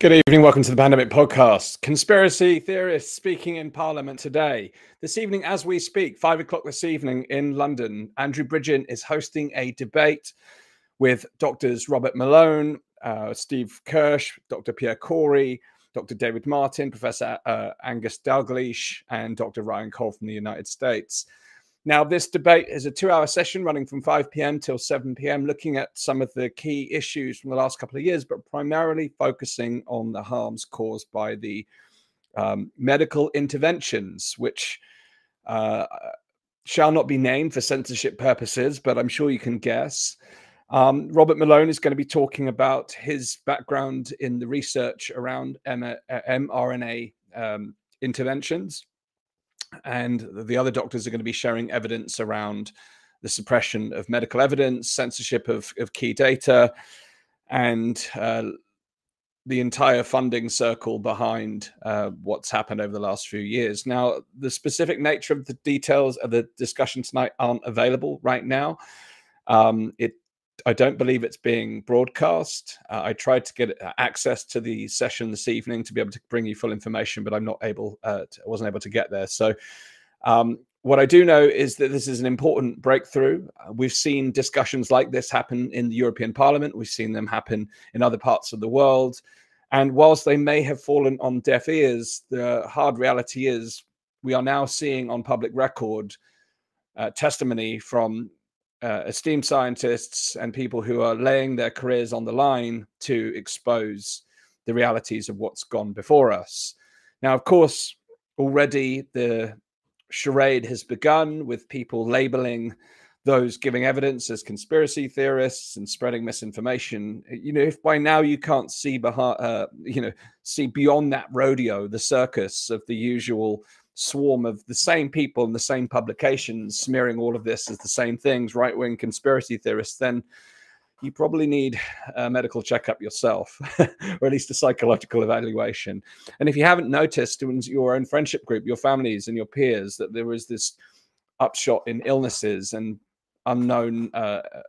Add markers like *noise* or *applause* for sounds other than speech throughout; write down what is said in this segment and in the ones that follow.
Good evening. Welcome to the Pandemic Podcast. Conspiracy theorists speaking in Parliament today. This evening, as we speak, five o'clock this evening in London, Andrew Bridgen is hosting a debate with doctors Robert Malone, uh, Steve Kirsch, Dr. Pierre Kory, Dr. David Martin, Professor uh, Angus Dalgleish, and Dr. Ryan Cole from the United States. Now, this debate is a two hour session running from 5 p.m. till 7 p.m., looking at some of the key issues from the last couple of years, but primarily focusing on the harms caused by the um, medical interventions, which uh, shall not be named for censorship purposes, but I'm sure you can guess. Um, Robert Malone is going to be talking about his background in the research around mRNA um, interventions and the other doctors are going to be sharing evidence around the suppression of medical evidence, censorship of, of key data, and uh, the entire funding circle behind uh, what's happened over the last few years. Now, the specific nature of the details of the discussion tonight aren't available right now. Um, it I don't believe it's being broadcast. Uh, I tried to get uh, access to the session this evening to be able to bring you full information, but I'm not able. Uh, to, I wasn't able to get there. So, um, what I do know is that this is an important breakthrough. Uh, we've seen discussions like this happen in the European Parliament. We've seen them happen in other parts of the world. And whilst they may have fallen on deaf ears, the hard reality is we are now seeing on public record uh, testimony from uh, esteemed scientists and people who are laying their careers on the line to expose the realities of what's gone before us. Now, of course, already the charade has begun with people labeling those giving evidence as conspiracy theorists and spreading misinformation. You know, if by now you can't see behind, uh, you know, see beyond that rodeo, the circus of the usual swarm of the same people and the same publications smearing all of this as the same things, right wing conspiracy theorists, then you probably need a medical checkup yourself, *laughs* or at least a psychological evaluation. And if you haven't noticed in your own friendship group, your families and your peers, that there is this upshot in illnesses and unknown uh, uh,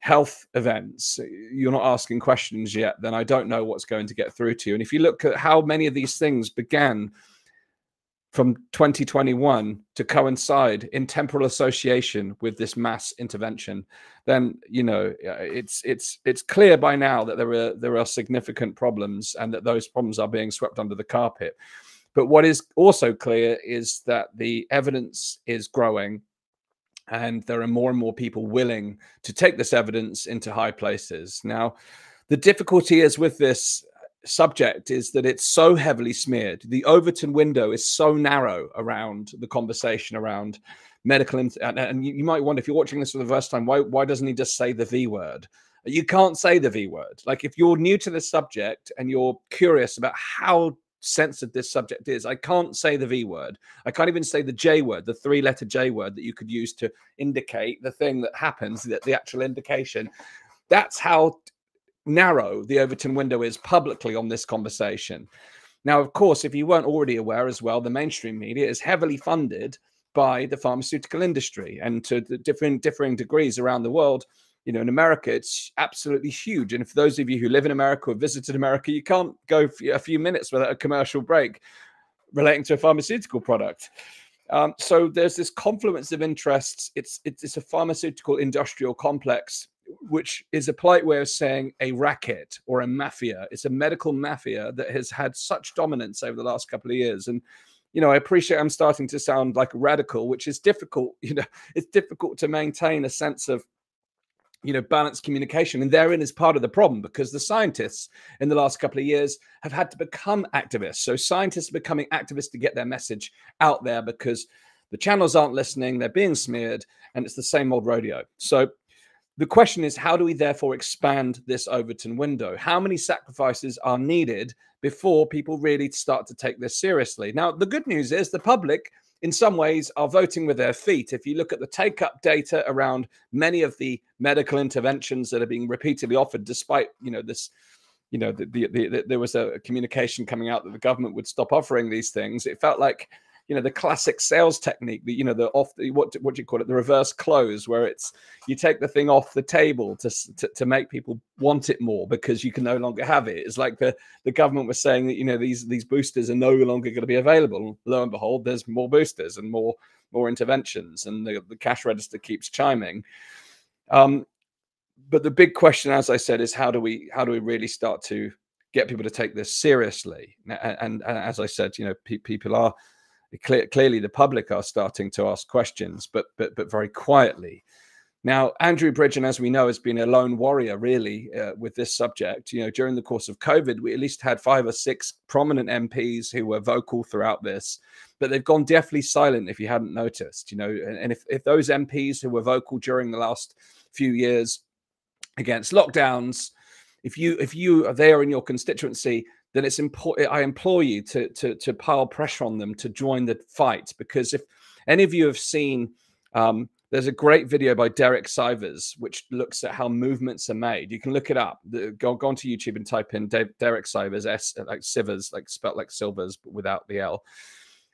health events, you're not asking questions yet, then I don't know what's going to get through to you. And if you look at how many of these things began from 2021 to coincide in temporal association with this mass intervention then you know it's it's it's clear by now that there are there are significant problems and that those problems are being swept under the carpet but what is also clear is that the evidence is growing and there are more and more people willing to take this evidence into high places now the difficulty is with this subject is that it's so heavily smeared. The Overton window is so narrow around the conversation around medical. and, and you, might wonder if you're watching this for the first time, why why doesn't he just say the V word? You can't say the V word. Like if you're new to the subject and you're curious about how sensitive this subject is, I can't say the V word. I can't even say the J word, the three letter J word that you could use to indicate the thing that happens, the, the actual indication. That's how narrow the Overton window is publicly on this conversation. Now, of course, if you weren't already aware as well, the mainstream media is heavily funded by the pharmaceutical industry and to different differing degrees around the world. You know, in America, it's absolutely huge. And for those of you who live in America or visited America, you can't go a few minutes without a commercial break relating to a pharmaceutical product. Um, so there's this confluence of interests. It's, it's, it's a pharmaceutical industrial complex which is a polite way of saying a racket or a mafia. It's a medical mafia that has had such dominance over the last couple of years. And, you know, I appreciate I'm starting to sound like a radical, which is difficult. *laughs* You know, it's difficult to maintain a sense of, you know, balanced communication. And therein is part of the problem because the scientists in the last couple of years have had to become activists. So scientists are becoming activists to get their message out there because the channels aren't listening, they're being smeared, and it's the same old rodeo. So the question is, how do we therefore expand this Overton window? How many sacrifices are needed before people really start to take this seriously? Now, the good news is the public, in some ways, are voting with their feet. If you look at the take up data around many of the medical interventions that are being repeatedly offered, despite, you know, this you know, the, the, the, there was a communication coming out that the government would stop offering these things. It felt like you know the classic sales technique the you know the off the what what do you call it? The reverse close where it's you take the thing off the table to, to to make people want it more because you can no longer have it. It's like the the government was saying that you know these these boosters are no longer going to be available. Lo and behold there's more boosters and more more interventions and the, the cash register keeps chiming. Um but the big question as i said is how do we how do we really start to get people to take this seriously. And, and, and as I said, you know, pe- people are clear, clearly the public are starting to ask questions, but but but very quietly. Now, Andrew Bridgen, as we know, has been a lone warrior really uh, with this subject. You know, during the course of COVID, we at least had five or six prominent MPs who were vocal throughout this, but they've gone deathly silent if you hadn't noticed. You know, and, and if, if those MPs who were vocal during the last few years against lockdowns if you if you are there in your constituency then it's important i implore you to to to pile pressure on them to join the fight because if any of you have seen um, there's a great video by Derek Sivers, which looks at how movements are made. You can look it up. The, go, go onto YouTube and type in De- Derek Sivers, S like Sivers, like spelt like Silvers, but without the L.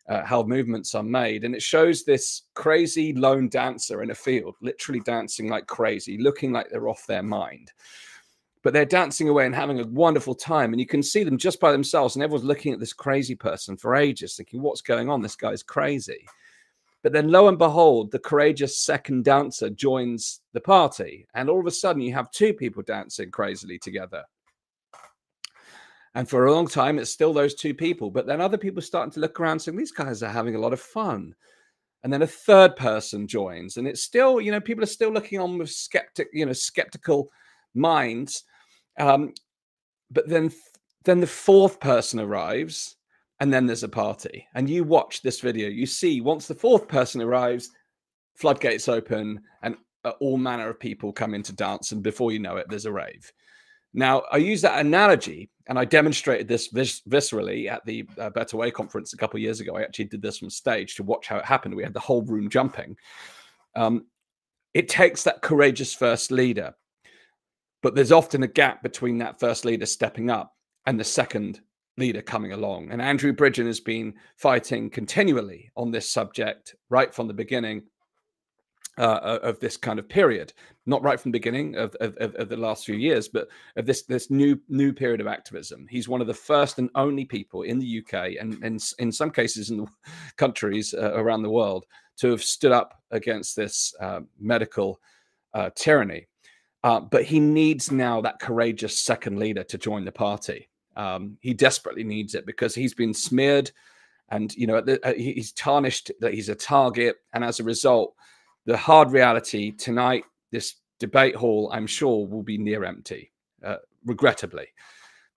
Uh, how movements are made, and it shows this crazy lone dancer in a field, literally dancing like crazy, looking like they're off their mind but they're dancing away and having a wonderful time. And you can see them just by themselves, and everyone's looking at this crazy person for ages, thinking, What's going on? This guy's crazy. But then, lo and behold, the courageous second dancer joins the party. And all of a sudden, you have two people dancing crazily together. And for a long time, it's still those two people. But then other people starting to look around saying, These guys are having a lot of fun. And then a third person joins. And it's still, you know, people are still looking on with skeptic, you know, skeptical minds um, but then then the fourth person arrives, and then there's a party. And you watch this video, you see once the fourth person arrives, floodgates open, and uh, all manner of people come in to dance, and before you know it, there's a rave. Now, I use that analogy, and I demonstrated this vis- viscerally at the uh, Better Way conference a couple of years ago. I actually did this from stage to watch how it happened. We had the whole room jumping. Um, it takes that courageous first leader but there's often a gap between that first leader stepping up and the second leader coming along. And Andrew Bridgen has been fighting continually on this subject right from the beginning uh, of this kind of period, not right from the beginning of, of, of, the last few years, but of this this new new period of activism. He's one of the first and only people in the UK and, and in some cases in the *laughs* countries uh, around the world to have stood up against this uh, medical uh, tyranny. Uh, but he needs now that courageous second leader to join the party. Um, he desperately needs it because he's been smeared and you know uh, he's tarnished that he's a target and as a result the hard reality tonight this debate hall i'm sure will be near empty uh, regrettably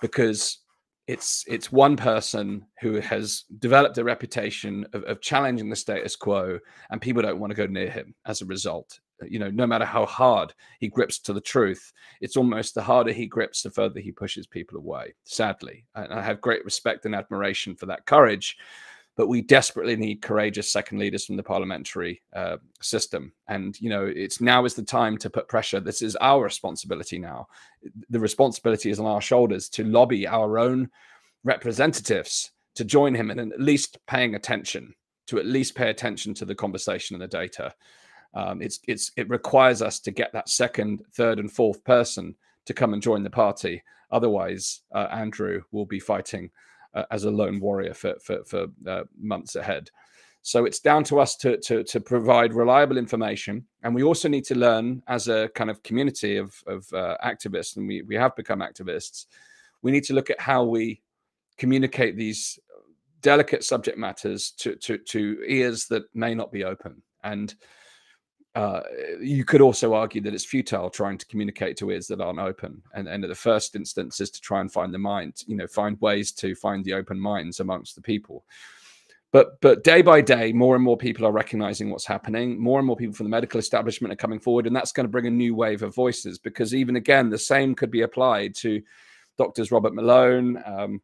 because it's it's one person who has developed a reputation of, of, challenging the status quo and people don't want to go near him as a result you know no matter how hard he grips to the truth it's almost the harder he grips the further he pushes people away sadly. And i have great respect and admiration for that courage but we desperately need courageous second leaders from the parliamentary uh, system. And you know it's now is the time to put pressure. This is our responsibility now. The responsibility is on our shoulders to lobby our own representatives to join him in at least paying attention to at least pay attention to the conversation and the data um, it's it's it requires us to get that second third and fourth person to come and join the party otherwise uh, andrew will be fighting uh, as a lone warrior for for, for uh, months ahead. So it's down to us to, to, to provide reliable information, and we also need to learn as a kind of community of of uh, activists, and we we have become activists. We need to look at how we communicate these delicate subject matters to to to ears that may not be open and uh, you could also argue that it's futile trying to communicate to ears that aren't open. And, and the first instance is to try and find the mind, you know, find ways to find the open minds amongst the people. But but day by day, more and more people are recognizing what's happening. More and more people from the medical establishment are coming forward, and that's going to bring a new wave of voices. Because even again, the same could be applied to doctors Robert Malone, um,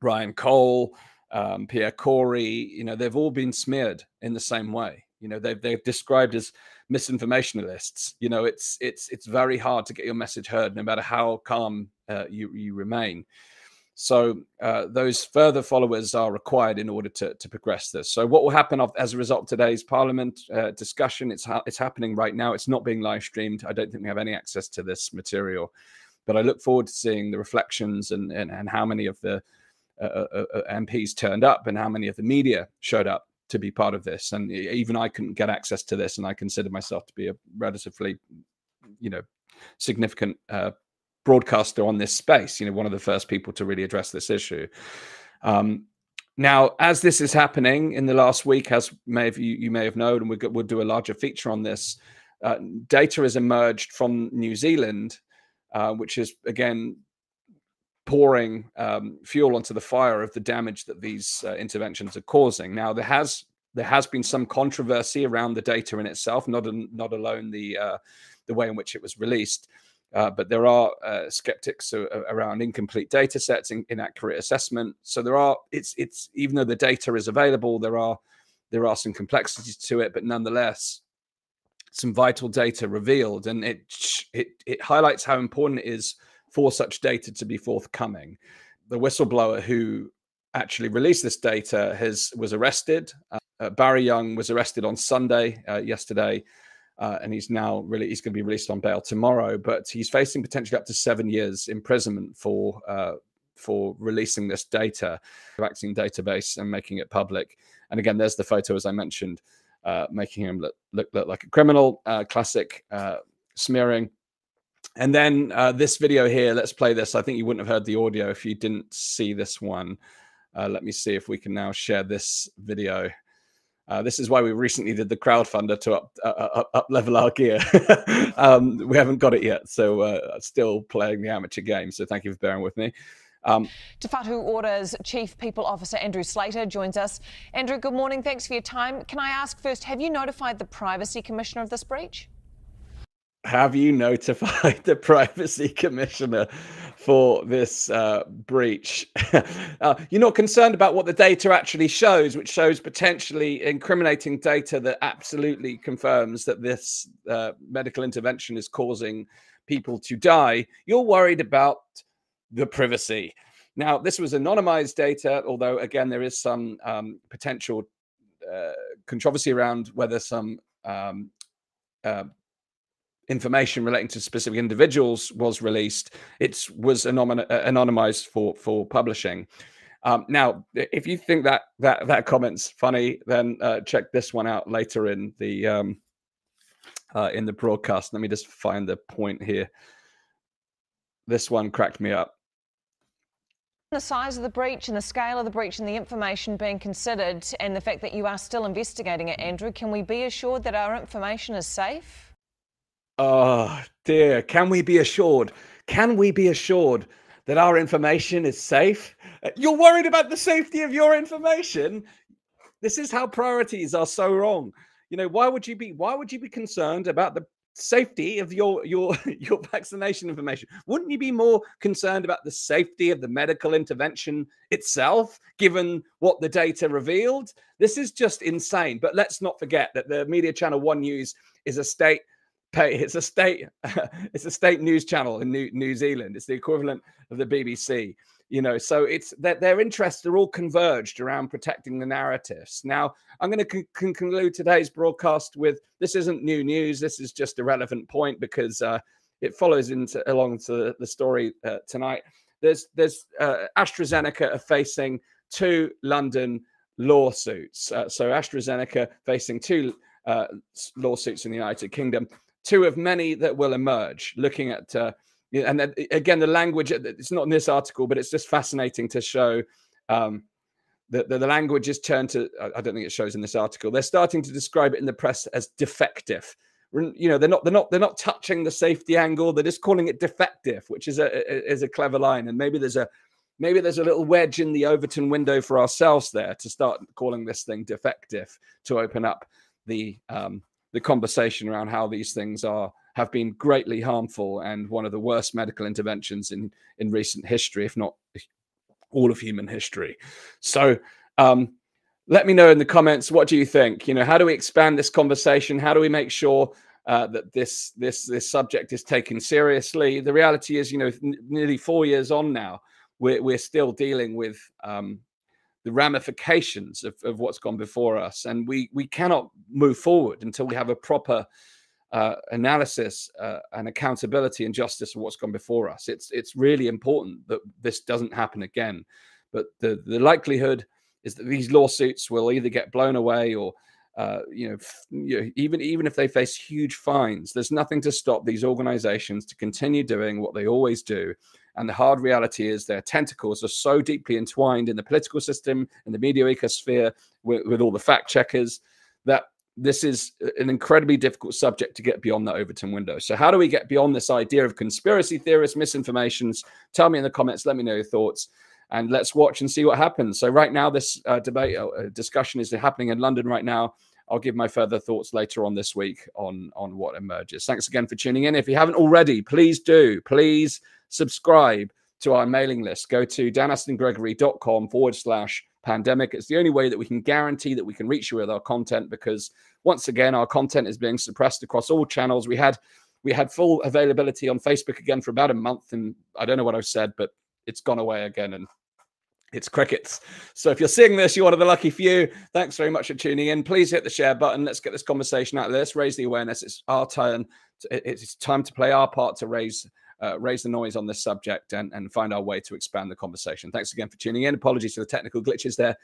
Ryan Cole, um, Pierre Kory. You know, they've all been smeared in the same way you know, they've they're described as misinformationalists. You know, it's it's it's very hard to get your message heard, no matter how calm uh, you you remain. So uh, those further followers are required in order to, to progress this. So what will happen as a result of today's Parliament uh, discussion? It's ha- it's happening right now. It's not being live streamed. I don't think we have any access to this material, but I look forward to seeing the reflections and and, and how many of the uh, uh, uh MPs turned up and how many of the media showed up to be part of this. And even I couldn't get access to this, and I consider myself to be a relatively, you know, significant uh, broadcaster on this space, you know, one of the first people to really address this issue. Um, now, as this is happening in the last week, as may have, you, you may have known, and we'll, we'll do a larger feature on this, uh, data has emerged from New Zealand, uh, which is again pouring um, fuel onto the fire of the damage that these uh, interventions are causing. Now, there has there has been some controversy around the data in itself, not not alone the uh, the way in which it was released. Uh, but there are uh, skeptics around incomplete data sets, in, inaccurate assessment. So there are it's it's even though the data is available, there are there are some complexities to it, but nonetheless, some vital data revealed, and it it it highlights how important it is for such data to be forthcoming. The whistleblower who actually released this data has was arrested. Uh, Barry Young was arrested on Sunday uh, yesterday uh, and he's now really he's going to be released on bail tomorrow. But he's facing potentially up to seven years imprisonment for uh, for releasing this data, vaccine database, and making it public. And again, there's the photo as I mentioned, uh, making him look, look, look like a criminal. Uh, classic uh, smearing. And then uh, this video here, let's play this. I think you wouldn't have heard the audio if you didn't see this one. let me see if we can now share this video. Uh, this is why we recently did the crowdfunder to up uh, uh up, up level our gear. *laughs* um, we haven't got it yet, so uh, still playing the amateur game. So thank you for bearing with me. Um, Te Whatu Ora's Chief People Officer Andrew Slater joins us. Andrew, good morning. Thanks for your time. Can I ask first, have you notified the Privacy Commissioner of this breach? Have you notified *laughs* the Privacy Commissioner for this uh, breach. *laughs* uh, you're not concerned about what the data actually shows, which shows potentially incriminating data that absolutely confirms that this uh, medical intervention is causing people to die. You're worried about the privacy. Now, this was anonymized data, although, again, there is some um, potential uh, controversy around whether some um, uh, information relating to specific individuals was released, it was anonymized for for publishing. Um, now, if you think that that that comment's funny, then uh, check this one out later in the um, uh, in the broadcast. Let me just find the point here. This one cracked me up. The size of the breach and the scale of the breach and the information being considered, and the fact that you are still investigating it, Andrew, can we be assured that our information is safe? Oh dear. Can we be assured? Can we be assured that our information is safe? Uh, you're worried about the safety of your information? This is how priorities are so wrong. You know, why would you be why would you be concerned about the safety of your your *laughs* your vaccination information wouldn't you be more concerned about the safety of the medical intervention itself given what the data revealed this is just insane but let's not forget that the media channel one news is a state pay. It's a state. *laughs* it's a state news channel in New, New Zealand. It's the equivalent of the BBC. You know, so it's that their interests are all converged around protecting the narratives. Now, I'm going to con- conclude today's broadcast with this isn't new news. This is just a relevant point because uh, it follows into along to the story uh, tonight. There's there's uh, AstraZeneca are facing two London lawsuits. Uh, so AstraZeneca facing two uh, lawsuits in the United Kingdom two of many that will emerge looking at uh, and again the language it's not in this article but it's just fascinating to show um, that the, the, language is turned to i don't think it shows in this article. They're starting to describe it in the press as defective. You know they're not they're not they're not touching the safety angle they're just calling it defective which is a is a clever line. And maybe there's a maybe there's a little wedge in the overton window for ourselves there to start calling this thing defective to open up the um, the conversation around how these things are have been greatly harmful and one of the worst medical interventions in in recent history, if not all of human history. So. Um, let me know in the comments what do you think you know how do we expand this conversation how do we make sure uh, that this this this subject is taken seriously the reality is you know nearly four years on now we're, we're still dealing with um, the ramifications of, of what's gone before us. And we, we cannot move forward until we have a proper uh, analysis uh, and accountability and justice of what's gone before us. It's, it's really important that this doesn't happen again. But the, the likelihood is that these lawsuits will either get blown away or uh, you, know, you know, even even if they face huge fines, there's nothing to stop these organizations to continue doing what they always do. And the hard reality is their tentacles are so deeply entwined in the political system, in the media ecosphere, with, with all the fact checkers, that this is an incredibly difficult subject to get beyond the Overton window. So, how do we get beyond this idea of conspiracy theorists, misinformations? Tell me in the comments. Let me know your thoughts and let's watch and see what happens. So right now, this uh, debate uh, discussion is happening in London right now. I'll give my further thoughts later on this week on on what emerges. Thanks again for tuning in. If you haven't already, please do. Please subscribe to our mailing list. Go to danastingregory.com forward slash pandemic. It's the only way that we can guarantee that we can reach you with our content because once again, our content is being suppressed across all channels. We had we had full availability on Facebook again for about a month, and I don't know what I've said, but it's gone away again. And it's crickets. So if you're seeing this, you're one of the lucky few. Thanks very much for tuning in. Please hit the share button. Let's get this conversation out this. Raise the awareness. It's our turn. It's time to play our part to raise uh, raise the noise on this subject and, and find our way to expand the conversation. Thanks again for tuning in. Apologies for the technical glitches there.